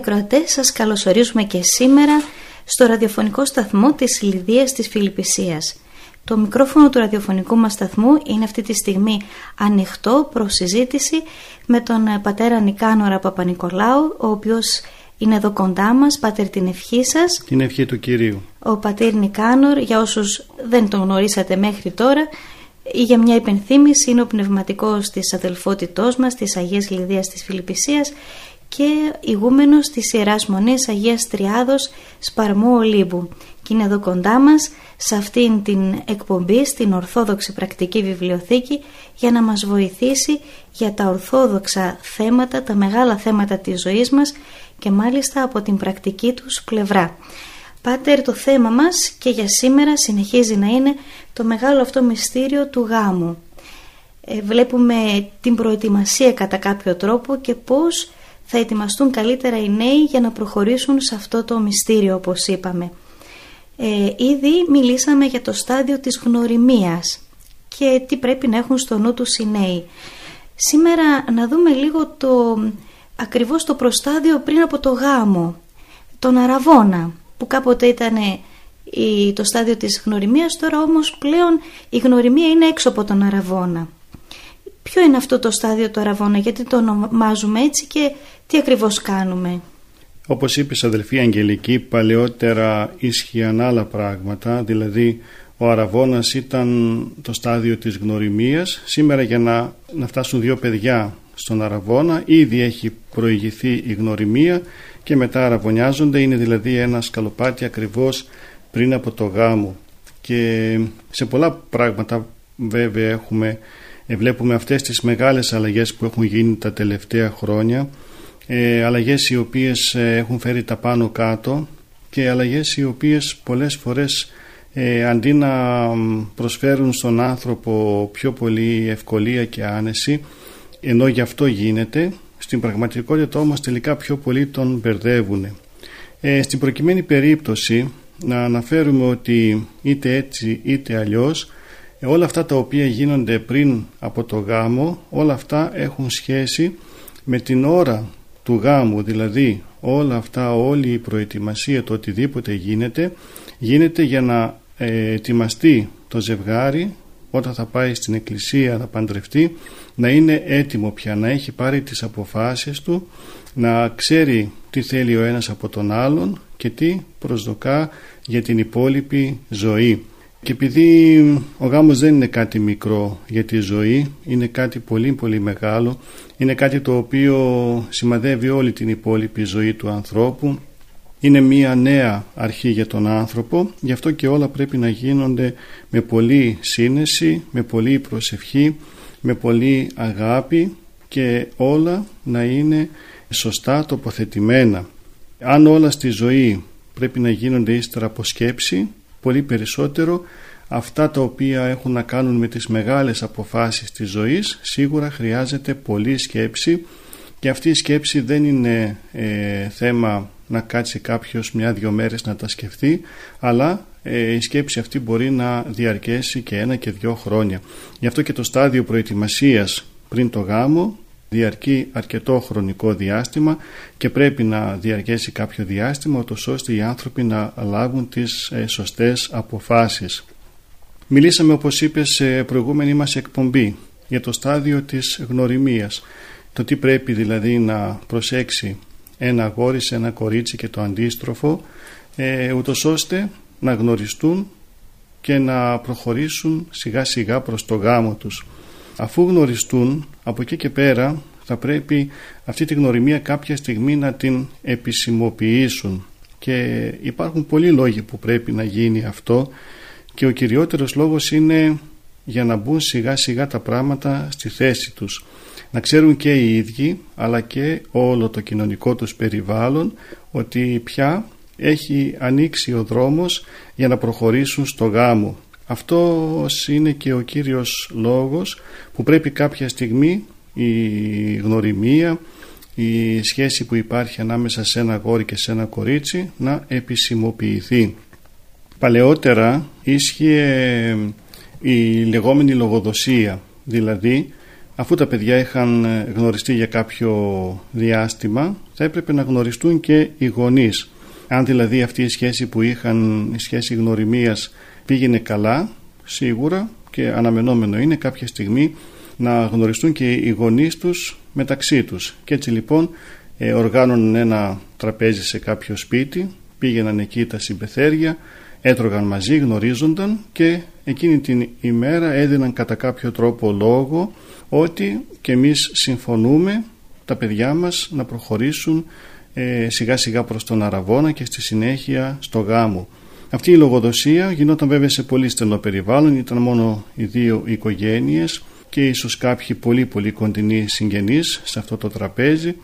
Ακροατές, σας καλωσορίζουμε και σήμερα στο ραδιοφωνικό σταθμό της Λιδίας της Φιλιππισίας. Το μικρόφωνο του ραδιοφωνικού μας σταθμού είναι αυτή τη στιγμή ανοιχτό προς συζήτηση με τον πατέρα Νικάνορα Παπα-Νικολάου, ο οποίος είναι εδώ κοντά μας, πάτερ την ευχή σας. Την ευχή του Κυρίου. Ο πατήρ Νικάνορ, για όσους δεν τον γνωρίσατε μέχρι τώρα, ή για μια υπενθύμηση είναι ο πνευματικός της αδελφότητός μας, της Αγίας Λιδίας της Φιλιππισίας και ηγούμενος της Ιεράς Μονής Αγίας Τριάδος Σπαρμού Ολύμπου και είναι εδώ κοντά μας σε αυτήν την εκπομπή στην Ορθόδοξη Πρακτική Βιβλιοθήκη για να μας βοηθήσει για τα ορθόδοξα θέματα, τα μεγάλα θέματα της ζωής μας και μάλιστα από την πρακτική τους πλευρά. Πάτερ το θέμα μας και για σήμερα συνεχίζει να είναι το μεγάλο αυτό μυστήριο του γάμου. Ε, βλέπουμε την προετοιμασία κατά κάποιο τρόπο και πώς θα ετοιμαστούν καλύτερα οι νέοι για να προχωρήσουν σε αυτό το μυστήριο όπως είπαμε. Ε, ήδη μιλήσαμε για το στάδιο της γνωριμίας και τι πρέπει να έχουν στο νου τους οι νέοι. Σήμερα να δούμε λίγο το, ακριβώς το προστάδιο πριν από το γάμο, τον αραβόνα που κάποτε ήταν το στάδιο της γνωριμίας, τώρα όμως πλέον η γνωριμία είναι έξω από τον αραβόνα. Ποιο είναι αυτό το στάδιο του αραβόνα, γιατί το ονομάζουμε έτσι και τι ακριβώς κάνουμε; Όπως είπες αδελφή Αγγελική, παλαιότερα ίσχυαν άλλα πράγματα, δηλαδή ο αραβόνας ήταν το στάδιο της γνωριμίας. Σήμερα για να, να φτάσουν δύο παιδιά στον αραβόνα ήδη έχει προηγηθεί η γνωριμία και μετά αραβωνιάζονται, είναι δηλαδή ένα σκαλοπάτι ακριβώς πριν από το γάμο. Και σε πολλά πράγματα βέβαια έχουμε, βλέπουμε αυτές τις μεγάλες αλλαγές που έχουν γίνει τα τελευταία χρόνια ε, αλλαγές οι οποίες ε, έχουν φέρει τα πάνω κάτω και αλλαγές οι οποίες πολλές φορές ε, αντί να προσφέρουν στον άνθρωπο πιο πολύ ευκολία και άνεση ενώ γι' αυτό γίνεται στην πραγματικότητα όμως τελικά πιο πολύ τον μπερδεύουν. Ε, στην προκειμένη περίπτωση να αναφέρουμε ότι είτε έτσι είτε αλλιώς όλα αυτά τα οποία γίνονται πριν από το γάμο όλα αυτά έχουν σχέση με την ώρα του γάμου. Δηλαδή όλα αυτά όλη η προετοιμασία το οτιδήποτε γίνεται γίνεται για να ε, ετοιμαστεί το ζευγάρι όταν θα πάει στην εκκλησία να παντρευτεί να είναι έτοιμο πια να έχει πάρει τις αποφάσεις του να ξέρει τι θέλει ο ένας από τον άλλον και τι προσδοκά για την υπόλοιπη ζωή και επειδή ο γάμος δεν είναι κάτι μικρό για τη ζωή, είναι κάτι πολύ πολύ μεγάλο, είναι κάτι το οποίο σημαδεύει όλη την υπόλοιπη ζωή του ανθρώπου, είναι μία νέα αρχή για τον άνθρωπο, γι' αυτό και όλα πρέπει να γίνονται με πολύ σύνεση, με πολύ προσευχή, με πολύ αγάπη και όλα να είναι σωστά τοποθετημένα. Αν όλα στη ζωή πρέπει να γίνονται ύστερα από σκέψη, πολύ περισσότερο αυτά τα οποία έχουν να κάνουν με τις μεγάλες αποφάσεις της ζωής σίγουρα χρειάζεται πολλή σκέψη και αυτή η σκέψη δεν είναι ε, θέμα να κάτσει κάποιος μια-δυο μέρες να τα σκεφτεί αλλά ε, η σκέψη αυτή μπορεί να διαρκέσει και ένα και δυο χρόνια. Γι' αυτό και το στάδιο προετοιμασίας πριν το γάμο διαρκεί αρκετό χρονικό διάστημα και πρέπει να διαρκέσει κάποιο διάστημα ώστε οι άνθρωποι να λάβουν τις ε, σωστές αποφάσεις. Μιλήσαμε όπως είπες σε προηγούμενη μας εκπομπή για το στάδιο της γνωριμίας. Το τι πρέπει δηλαδή να προσέξει ένα αγόρι σε ένα κορίτσι και το αντίστροφο ε, ούτως ώστε να γνωριστούν και να προχωρήσουν σιγά σιγά προς το γάμο τους. Αφού γνωριστούν από εκεί και πέρα θα πρέπει αυτή τη γνωριμία κάποια στιγμή να την επισημοποιήσουν και υπάρχουν πολλοί λόγοι που πρέπει να γίνει αυτό και ο κυριότερος λόγος είναι για να μπουν σιγά σιγά τα πράγματα στη θέση τους να ξέρουν και οι ίδιοι αλλά και όλο το κοινωνικό τους περιβάλλον ότι πια έχει ανοίξει ο δρόμος για να προχωρήσουν στο γάμο. Αυτός είναι και ο κύριος λόγος που πρέπει κάποια στιγμή η γνωριμία, η σχέση που υπάρχει ανάμεσα σε ένα γόρι και σε ένα κορίτσι να επισημοποιηθεί. Παλαιότερα ίσχυε η λεγόμενη λογοδοσία, δηλαδή αφού τα παιδιά είχαν γνωριστεί για κάποιο διάστημα θα έπρεπε να γνωριστούν και οι γονείς. Αν δηλαδή αυτή η σχέση που είχαν, η σχέση γνωριμίας πήγαινε καλά, σίγουρα και αναμενόμενο είναι κάποια στιγμή να γνωριστούν και οι γονείς τους μεταξύ τους. Και έτσι λοιπόν ε, οργάνωναν ένα τραπέζι σε κάποιο σπίτι, πήγαιναν εκεί τα συμπεθέρια, έτρωγαν μαζί, γνωρίζονταν και εκείνη την ημέρα έδιναν κατά κάποιο τρόπο λόγο ότι και εμείς συμφωνούμε τα παιδιά μας να προχωρήσουν ε, σιγά σιγά προς τον Αραβόνα και στη συνέχεια στο γάμο. Αυτή η λογοδοσία γινόταν βέβαια σε πολύ στενό περιβάλλον, ήταν μόνο οι δύο οικογένειες και ίσως κάποιοι πολύ πολύ κοντινοί συγγενείς σε αυτό το τραπέζι.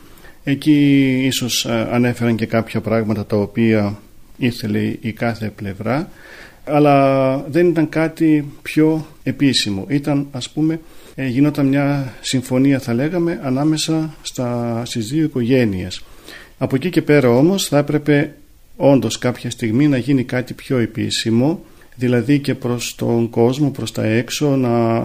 Εκεί ίσως ανέφεραν και κάποια πράγματα τα οποία ήθελε η κάθε πλευρά αλλά δεν ήταν κάτι πιο επίσημο. Ήταν ας πούμε ε, γινόταν μια συμφωνία θα λέγαμε ανάμεσα στα, στις δύο οικογένειες. Από εκεί και πέρα όμως θα έπρεπε όντως κάποια στιγμή να γίνει κάτι πιο επίσημο δηλαδή και προς τον κόσμο, προς τα έξω να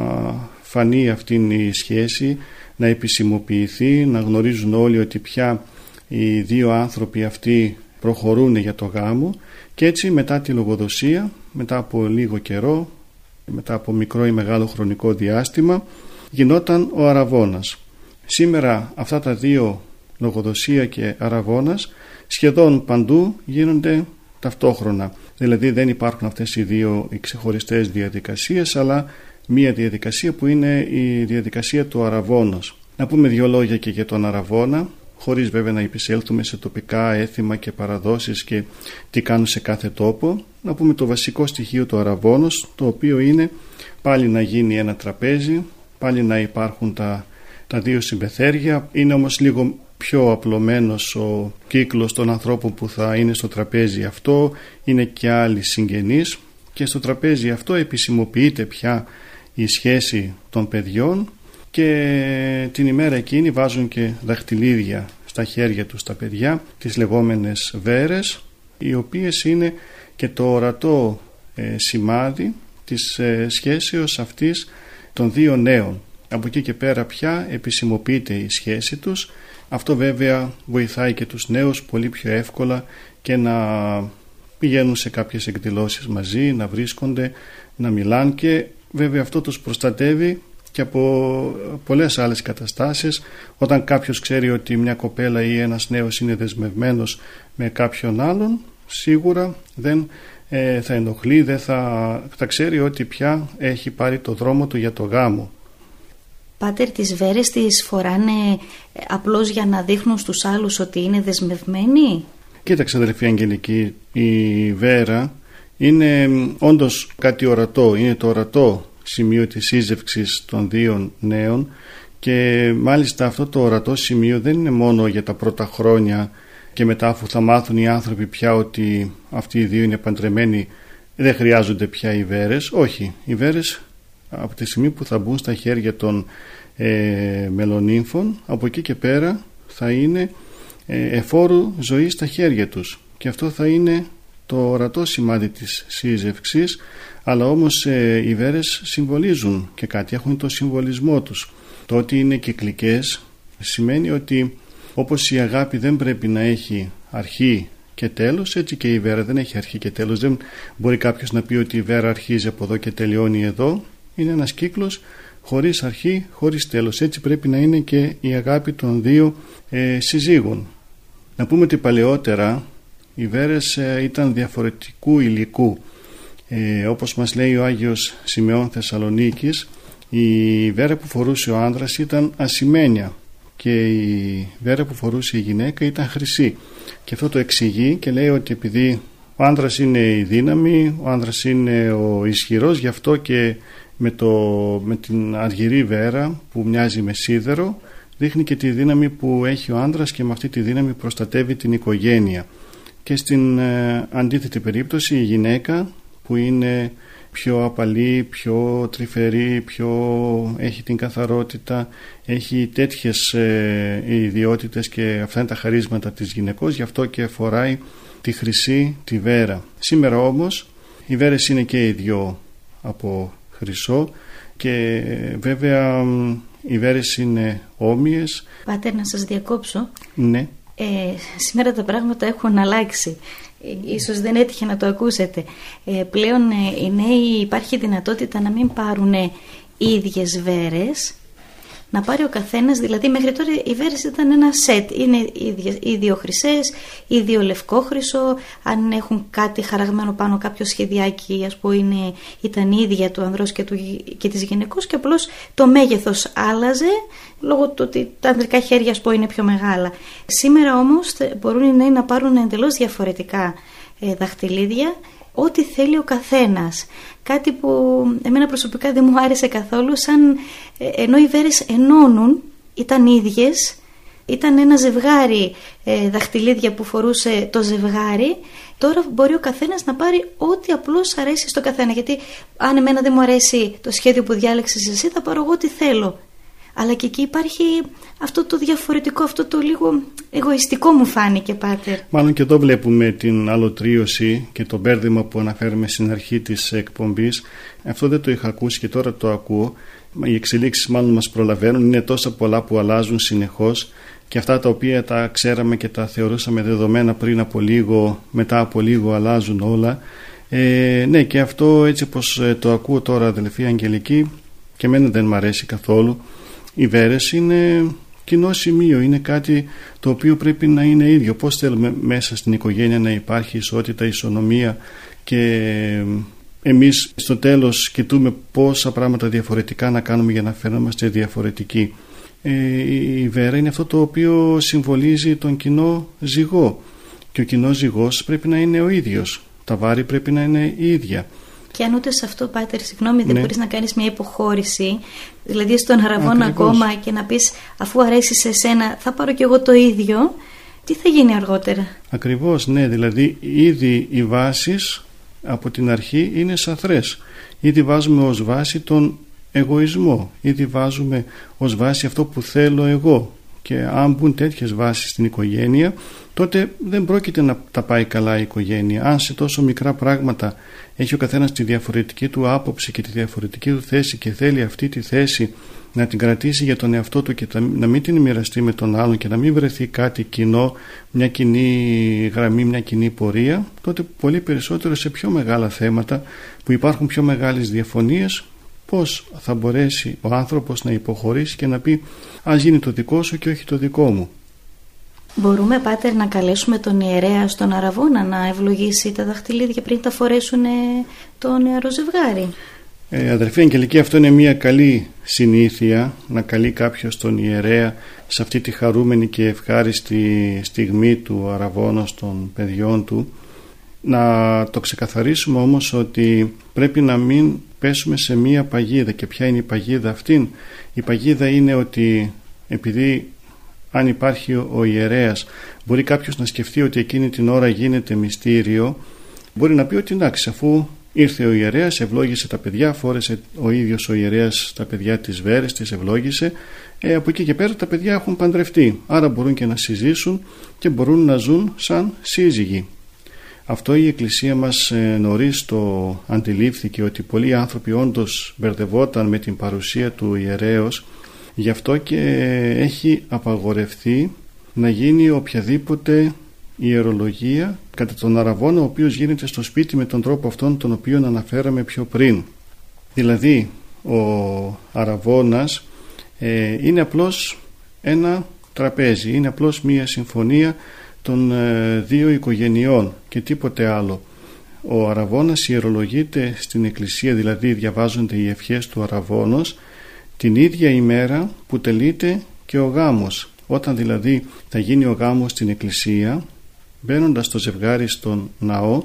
φανεί αυτή η σχέση, να επισημοποιηθεί, να γνωρίζουν όλοι ότι πια οι δύο άνθρωποι αυτοί προχωρούν για το γάμο και έτσι μετά τη λογοδοσία, μετά από λίγο καιρό, μετά από μικρό ή μεγάλο χρονικό διάστημα γινόταν ο Αραβώνας. Σήμερα αυτά τα δύο λογοδοσία και αραβώνας σχεδόν παντού γίνονται ταυτόχρονα. Δηλαδή δεν υπάρχουν αυτές οι δύο οι ξεχωριστές διαδικασίες αλλά μία διαδικασία που είναι η διαδικασία του αραβώνος. Να πούμε δύο λόγια και για τον αραβώνα χωρίς βέβαια να επισέλθουμε σε τοπικά έθιμα και παραδόσεις και τι κάνουν σε κάθε τόπο. Να πούμε το βασικό στοιχείο του αραβώνος το οποίο είναι πάλι να γίνει ένα τραπέζι, πάλι να υπάρχουν τα, τα δύο συμπεθέρια. Είναι όμως λίγο πιο απλωμένος ο κύκλος των ανθρώπων που θα είναι στο τραπέζι αυτό, είναι και άλλοι συγγενείς και στο τραπέζι αυτό επισημοποιείται πια η σχέση των παιδιών και την ημέρα εκείνη βάζουν και δαχτυλίδια στα χέρια τους τα παιδιά, τις λεγόμενες βέρες, οι οποίες είναι και το ορατό ε, σημάδι της ε, σχέσεως αυτής των δύο νέων. Από εκεί και πέρα πια επισημοποιείται η σχέση τους αυτό βέβαια βοηθάει και τους νέους πολύ πιο εύκολα και να πηγαίνουν σε κάποιες εκδηλώσεις μαζί, να βρίσκονται, να μιλάνε και βέβαια αυτό τους προστατεύει και από πολλές άλλες καταστάσεις. Όταν κάποιος ξέρει ότι μια κοπέλα ή ένας νέος είναι δεσμευμένος με κάποιον άλλον σίγουρα δεν ε, θα ενοχλεί, δεν θα, θα ξέρει ότι πια έχει πάρει το δρόμο του για το γάμο Πάτερ, τις βέρες τις φοράνε ε, απλώς για να δείχνουν στους άλλους ότι είναι δεσμευμένοι; Κοίταξε αδελφή Αγγελική, η βέρα είναι όντως κάτι ορατό, είναι το ορατό σημείο της σύζευξης των δύο νέων και μάλιστα αυτό το ορατό σημείο δεν είναι μόνο για τα πρώτα χρόνια και μετά αφού θα μάθουν οι άνθρωποι πια ότι αυτοί οι δύο είναι παντρεμένοι δεν χρειάζονται πια οι βέρες. Όχι, οι βέρες από τη στιγμή που θα μπουν στα χέρια των ε, μελονύμφων από εκεί και πέρα θα είναι ε, εφόρου ζωή στα χέρια τους. Και αυτό θα είναι το ορατό σημάδι της σύζευξης αλλά όμως ε, οι βέρες συμβολίζουν και κάτι έχουν το συμβολισμό τους. Το ότι είναι κυκλικές σημαίνει ότι όπως η αγάπη δεν πρέπει να έχει αρχή και τέλος έτσι και η Βέρα δεν έχει αρχή και τέλος. Δεν μπορεί κάποιος να πει ότι η Βέρα αρχίζει από εδώ και τελειώνει εδώ είναι ένας κύκλος χωρίς αρχή, χωρίς τέλος. Έτσι πρέπει να είναι και η αγάπη των δύο ε, συζύγων. Να πούμε ότι παλαιότερα οι Βέρες ε, ήταν διαφορετικού υλικού. Ε, όπως μας λέει ο Άγιος Σημεών Θεσσαλονίκης η βέρα που φορούσε ο άνδρας ήταν ασημένια και η βέρα που φορούσε η γυναίκα ήταν χρυσή. Και αυτό το εξηγεί και λέει ότι επειδή ο άνδρας είναι η δύναμη, ο άνδρας είναι ο ισχυρός γι' αυτό και με, το, με την αργυρή βέρα που μοιάζει με σίδερο δείχνει και τη δύναμη που έχει ο άνδρας και με αυτή τη δύναμη προστατεύει την οικογένεια και στην ε, αντίθετη περίπτωση η γυναίκα που είναι πιο απαλή, πιο τρυφερή, πιο έχει την καθαρότητα, έχει τέτοιες ε, ιδιότητες και αυτά είναι τα χαρίσματα της γυναικός, γι' αυτό και φοράει τη χρυσή τη βέρα. Σήμερα όμως οι βέρες είναι και οι δυο από χρυσό και βέβαια οι βέρες είναι όμοιες. Πάτε να σας διακόψω. Ναι. Ε, σήμερα τα πράγματα έχουν αλλάξει. Ε, ίσως δεν έτυχε να το ακούσετε. Ε, πλέον ε, οι νέοι υπάρχει δυνατότητα να μην πάρουν ίδιες βέρες, να πάρει ο καθένας, δηλαδή μέχρι τώρα οι βέρες ήταν ένα σετ, είναι οι δύο χρυσές, ή δύο λευκό χρυσό, αν έχουν κάτι χαραγμένο πάνω κάποιο σχεδιάκι, ας πούμε είναι, ήταν ίδια του ανδρός και, του, και της γυναικός και απλώς το μέγεθος άλλαζε λόγω του ότι τα ανδρικά χέρια ας είναι πιο μεγάλα. Σήμερα όμως μπορούν οι νέοι να πάρουν εντελώς διαφορετικά ε, δαχτυλίδια ό,τι θέλει ο καθένας. Κάτι που εμένα προσωπικά δεν μου άρεσε καθόλου, σαν ε, ενώ οι βέρες ενώνουν, ήταν ίδιες, ήταν ένα ζευγάρι ε, δαχτυλίδια που φορούσε το ζευγάρι, τώρα μπορεί ο καθένας να πάρει ό,τι απλώς αρέσει στο καθένα. Γιατί αν εμένα δεν μου αρέσει το σχέδιο που διάλεξες εσύ, θα πάρω εγώ ό,τι θέλω αλλά και εκεί υπάρχει αυτό το διαφορετικό, αυτό το λίγο εγωιστικό μου φάνηκε πάτερ. Μάλλον και εδώ βλέπουμε την αλωτρίωση και το μπέρδεμα που αναφέρουμε στην αρχή της εκπομπής. Αυτό δεν το είχα ακούσει και τώρα το ακούω. Οι εξελίξεις μάλλον μας προλαβαίνουν, είναι τόσα πολλά που αλλάζουν συνεχώς και αυτά τα οποία τα ξέραμε και τα θεωρούσαμε δεδομένα πριν από λίγο, μετά από λίγο αλλάζουν όλα. Ε, ναι και αυτό έτσι πως ε, το ακούω τώρα αδελφή Αγγελική και εμένα δεν μου αρέσει καθόλου οι βέρες είναι κοινό σημείο, είναι κάτι το οποίο πρέπει να είναι ίδιο. Πώς θέλουμε μέσα στην οικογένεια να υπάρχει ισότητα, ισονομία και εμείς στο τέλος κοιτούμε πόσα πράγματα διαφορετικά να κάνουμε για να φαίνομαστε διαφορετικοί. Ε, η βέρα είναι αυτό το οποίο συμβολίζει τον κοινό ζυγό και ο κοινός ζυγός πρέπει να είναι ο ίδιος. Τα βάρη πρέπει να είναι ίδια. Και αν ούτε σε αυτό, Πάτερ, συγγνώμη, δεν ναι. μπορείς να κάνεις μια υποχώρηση, δηλαδή στον αραβόν ακόμα και να πεις αφού αρέσει σε σένα, θα πάρω κι εγώ το ίδιο, τι θα γίνει αργότερα; Ακριβώς, ναι, δηλαδή ήδη οι βάσεις από την αρχή είναι σαθρές. Ήδη βάζουμε ως βάση τον εγωισμό, ήδη βάζουμε ως βάση αυτό που θέλω εγώ. Και αν μπουν τέτοιες βάσεις στην οικογένεια, τότε δεν πρόκειται να τα πάει καλά η οικογένεια. Αν σε τόσο μικρά πράγματα έχει ο καθένας τη διαφορετική του άποψη και τη διαφορετική του θέση και θέλει αυτή τη θέση να την κρατήσει για τον εαυτό του και να μην την μοιραστεί με τον άλλον και να μην βρεθεί κάτι κοινό, μια κοινή γραμμή, μια κοινή πορεία, τότε πολύ περισσότερο σε πιο μεγάλα θέματα που υπάρχουν πιο μεγάλες διαφωνίες, πώς θα μπορέσει ο άνθρωπος να υποχωρήσει και να πει ας γίνει το δικό σου και όχι το δικό μου. Μπορούμε, Πάτερ, να καλέσουμε τον ιερέα στον Αραβόνα να ευλογήσει τα δαχτυλίδια πριν τα φορέσουν το νεαρό ζευγάρι; Ε, αδερφή Αγγελική, αυτό είναι μια καλή συνήθεια να καλεί κάποιος τον ιερέα σε αυτή τη χαρούμενη και ευχάριστη στιγμή του Αραβώνος των παιδιών του. Να το ξεκαθαρίσουμε όμως ότι πρέπει να μην πέσουμε σε μία παγίδα. Και ποια είναι η παγίδα αυτήν; Η παγίδα είναι ότι επειδή αν υπάρχει ο ιερέας μπορεί κάποιος να σκεφτεί ότι εκείνη την ώρα γίνεται μυστήριο μπορεί να πει ότι εντάξει αφού ήρθε ο ιερέας ευλόγησε τα παιδιά φόρεσε ο ίδιος ο ιερέας τα παιδιά της Βέρες τις ευλόγησε ε, από εκεί και πέρα τα παιδιά έχουν παντρευτεί. Άρα μπορούν και να συζήσουν και μπορούν να ζουν σαν σύζυγοι. Αυτό η Εκκλησία μας ε, νωρίς το αντιλήφθηκε ότι πολλοί άνθρωποι όντως μπερδευόταν με την παρουσία του ιερέως Γι' αυτό και έχει απαγορευτεί να γίνει οποιαδήποτε ιερολογία κατά τον αραβόνα ο οποίος γίνεται στο σπίτι με τον τρόπο αυτόν τον οποίο αναφέραμε πιο πριν. Δηλαδή ο αραβόνας ε, είναι απλώς ένα τραπέζι, είναι απλώς μία συμφωνία των ε, δύο οικογενειών και τίποτε άλλο. Ο αραβόνας ιερολογείται στην εκκλησία, δηλαδή διαβάζονται οι ευχές του αραβόνος την ίδια ημέρα που τελείται και ο γάμος. Όταν δηλαδή θα γίνει ο γάμος στην εκκλησία, μπαίνοντας το ζευγάρι στον ναό,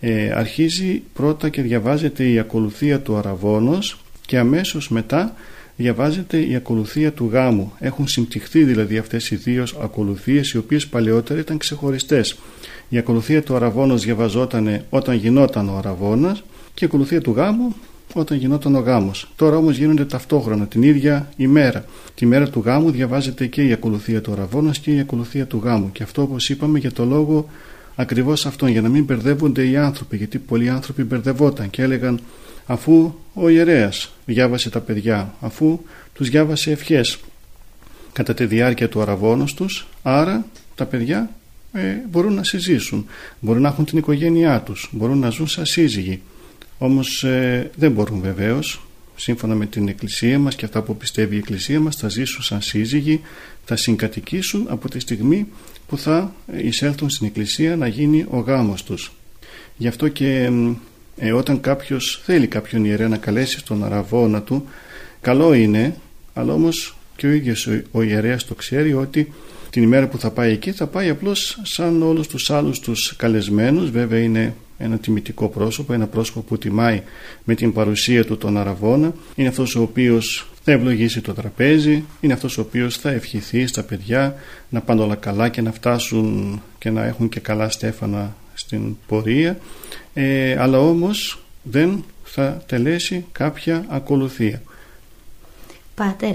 ε, αρχίζει πρώτα και διαβάζεται η ακολουθία του αραβόνος και αμέσως μετά διαβάζεται η ακολουθία του γάμου. Έχουν συμπτυχθεί δηλαδή αυτές οι δύο ακολουθίες οι οποίες παλαιότερα ήταν ξεχωριστές. Η ακολουθία του αραβόνος διαβαζόταν όταν γινόταν ο αραβόνας και η ακολουθία του γάμου όταν γινόταν ο γάμος. Τώρα όμως γίνονται ταυτόχρονα την ίδια ημέρα. Τη μέρα του γάμου διαβάζεται και η ακολουθία του αραβόνας και η ακολουθία του γάμου. Και αυτό όπως είπαμε για το λόγο ακριβώς αυτόν για να μην μπερδεύονται οι άνθρωποι γιατί πολλοί άνθρωποι μπερδευόταν και έλεγαν αφού ο ιερέας διάβασε τα παιδιά, αφού τους διάβασε ευχές κατά τη διάρκεια του αραβόνος τους, άρα τα παιδιά ε, μπορούν να συζήσουν, μπορούν να έχουν την οικογένειά τους, μπορούν να ζουν σαν σύζυγοι. Όμως ε, δεν μπορούν βεβαίως, σύμφωνα με την Εκκλησία μας και αυτά που πιστεύει η Εκκλησία μας, θα ζήσουν σαν σύζυγοι, θα συγκατοικήσουν από τη στιγμή που θα εισέλθουν στην Εκκλησία να γίνει ο γάμος τους. Γι' αυτό και ε, όταν κάποιος θέλει κάποιον ιερέα να καλέσει στον αραβόνα του καλό είναι αλλά όμως και ο ίδιος ο, ο ιερέας το ξέρει ότι την ημέρα που θα πάει εκεί θα πάει απλώς σαν όλους τους άλλους τους καλεσμένους βέβαια είναι ένα τιμητικό πρόσωπο, ένα πρόσωπο που τιμάει με την παρουσία του τον αραβόνα είναι αυτός ο οποίος θα ευλογήσει το τραπέζι είναι αυτός ο οποίος θα ευχηθεί στα παιδιά να πάνε όλα καλά και να φτάσουν και να έχουν και καλά στέφανα στην πορεία ε, αλλά όμως δεν θα τελέσει κάποια ακολουθία. Πάτερ,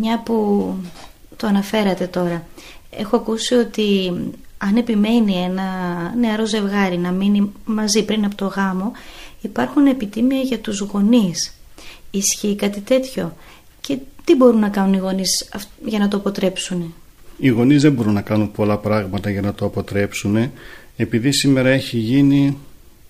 μια που το αναφέρατε τώρα, έχω ακούσει ότι αν επιμένει ένα νεαρό ζευγάρι να μείνει μαζί πριν από το γάμο, υπάρχουν επιτήμια για τους γονείς. Ισχύει κάτι τέτοιο; Και τι μπορούν να κάνουν οι γονείς για να το αποτρέψουν. Οι γονείς δεν μπορούν να κάνουν πολλά πράγματα για να το αποτρέψουν επειδή σήμερα έχει γίνει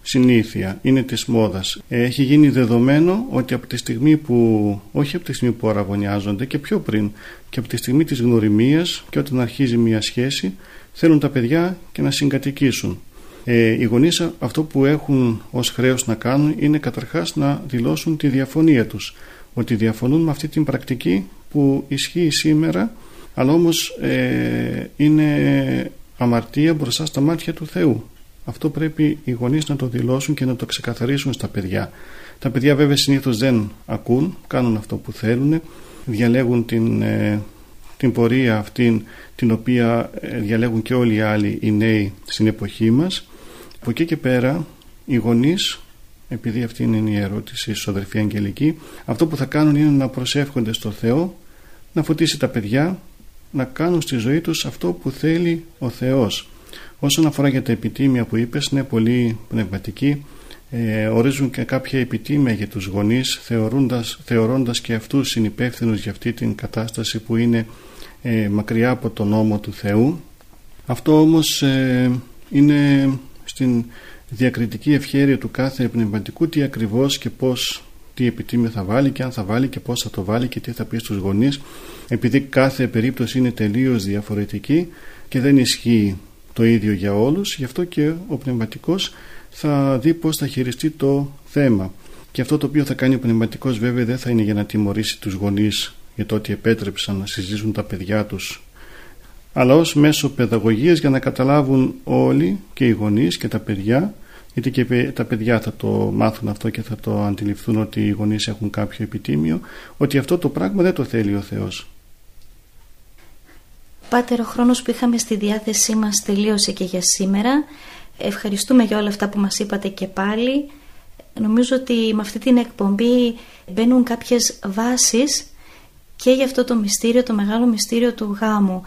συνήθεια, είναι της μόδας. Έχει γίνει δεδομένο ότι από τη στιγμή που, όχι από τη στιγμή που αραβωνιάζονται και πιο πριν, και από τη στιγμή της γνωριμίας και όταν αρχίζει μια σχέση, θέλουν τα παιδιά και να συγκατοικήσουν. Ε, οι γονείς αυτό που έχουν ως χρέος να κάνουν είναι καταρχάς να δηλώσουν τη διαφωνία τους. Ότι διαφωνούν με αυτή την πρακτική που ισχύει σήμερα αλλά όμως ε, είναι αμαρτία μπροστά στα μάτια του Θεού. Αυτό πρέπει οι γονείς να το δηλώσουν και να το ξεκαθαρίσουν στα παιδιά. Τα παιδιά βέβαια συνήθως δεν ακούν, κάνουν αυτό που θέλουν, διαλέγουν την, ε, την πορεία αυτή την οποία ε, διαλέγουν και όλοι οι άλλοι οι νέοι στην εποχή μας. Από εκεί και πέρα οι γονείς, επειδή αυτή είναι η ερώτηση στους αδερφή Αγγελική, αυτό που θα κάνουν είναι να προσεύχονται στο Θεό, να φωτίσει τα παιδιά, να κάνουν στη ζωή τους αυτό που θέλει ο Θεός. Όσον αφορά για τα επιτήμια που είπες, είναι πολύ πνευματική. Ε, ορίζουν και κάποια επιτήμια για τους γονείς θεωρώντας, θεωρώντας και αυτούς συνυπεύθυνους για αυτή την κατάσταση που είναι ε, μακριά από τον νόμο του Θεού. Αυτό όμως ε, είναι στην διακριτική ευχέρεια του κάθε πνευματικού τι ακριβώς και πώς τι επιτήμιο θα βάλει και αν θα βάλει και πώς θα το βάλει και τι θα πει στους γονείς επειδή κάθε περίπτωση είναι τελείως διαφορετική και δεν ισχύει το ίδιο για όλους γι' αυτό και ο πνευματικός θα δει πώς θα χειριστεί το θέμα και αυτό το οποίο θα κάνει ο πνευματικός βέβαια δεν θα είναι για να τιμωρήσει τους γονείς για το ότι επέτρεψαν να συζήσουν τα παιδιά τους αλλά ως μέσο παιδαγωγίας για να καταλάβουν όλοι και οι γονείς και τα παιδιά γιατί και τα παιδιά θα το μάθουν αυτό και θα το αντιληφθούν ότι οι γονείς έχουν κάποιο επιτίμιο ότι αυτό το πράγμα δεν το θέλει ο Θεός Πάτερ, ο χρόνος που είχαμε στη διάθεσή μας τελείωσε και για σήμερα. Ευχαριστούμε για όλα αυτά που μας είπατε και πάλι. Νομίζω ότι με αυτή την εκπομπή μπαίνουν κάποιες βάσεις και για αυτό το μυστήριο, το μεγάλο μυστήριο του γάμου.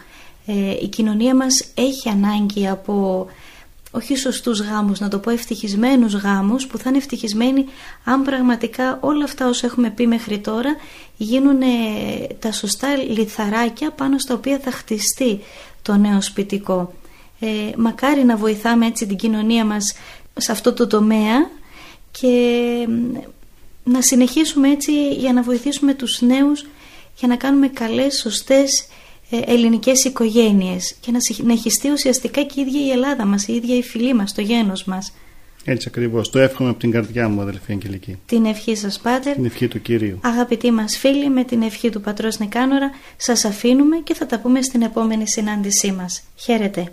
Ε, η κοινωνία μας έχει ανάγκη από όχι σωστούς γάμους, να το πω ευτυχισμένους γάμους που θα είναι ευτυχισμένοι αν πραγματικά όλα αυτά όσα έχουμε πει μέχρι τώρα γίνουν τα σωστά λιθαράκια πάνω στα οποία θα χτιστεί το νέο σπιτικό. Ε, μακάρι να βοηθάμε έτσι την κοινωνία μας σε αυτό το τομέα και να συνεχίσουμε έτσι για να βοηθήσουμε τους νέους για να κάνουμε καλές, σωστές ε, ελληνικές οικογένειες και να συνεχιστεί ουσιαστικά και η ίδια η Ελλάδα μας, η ίδια η φιλή μας, το γένος μας. Έτσι ακριβώς. Το εύχομαι από την καρδιά μου, αδελφή Αγγελική. Την ευχή σας, Πάτερ. Την ευχή του Κυρίου. Αγαπητοί μας φίλοι, με την ευχή του Πατρός Νικάνορα, σας αφήνουμε και θα τα πούμε στην επόμενη συνάντησή μας. Χαίρετε.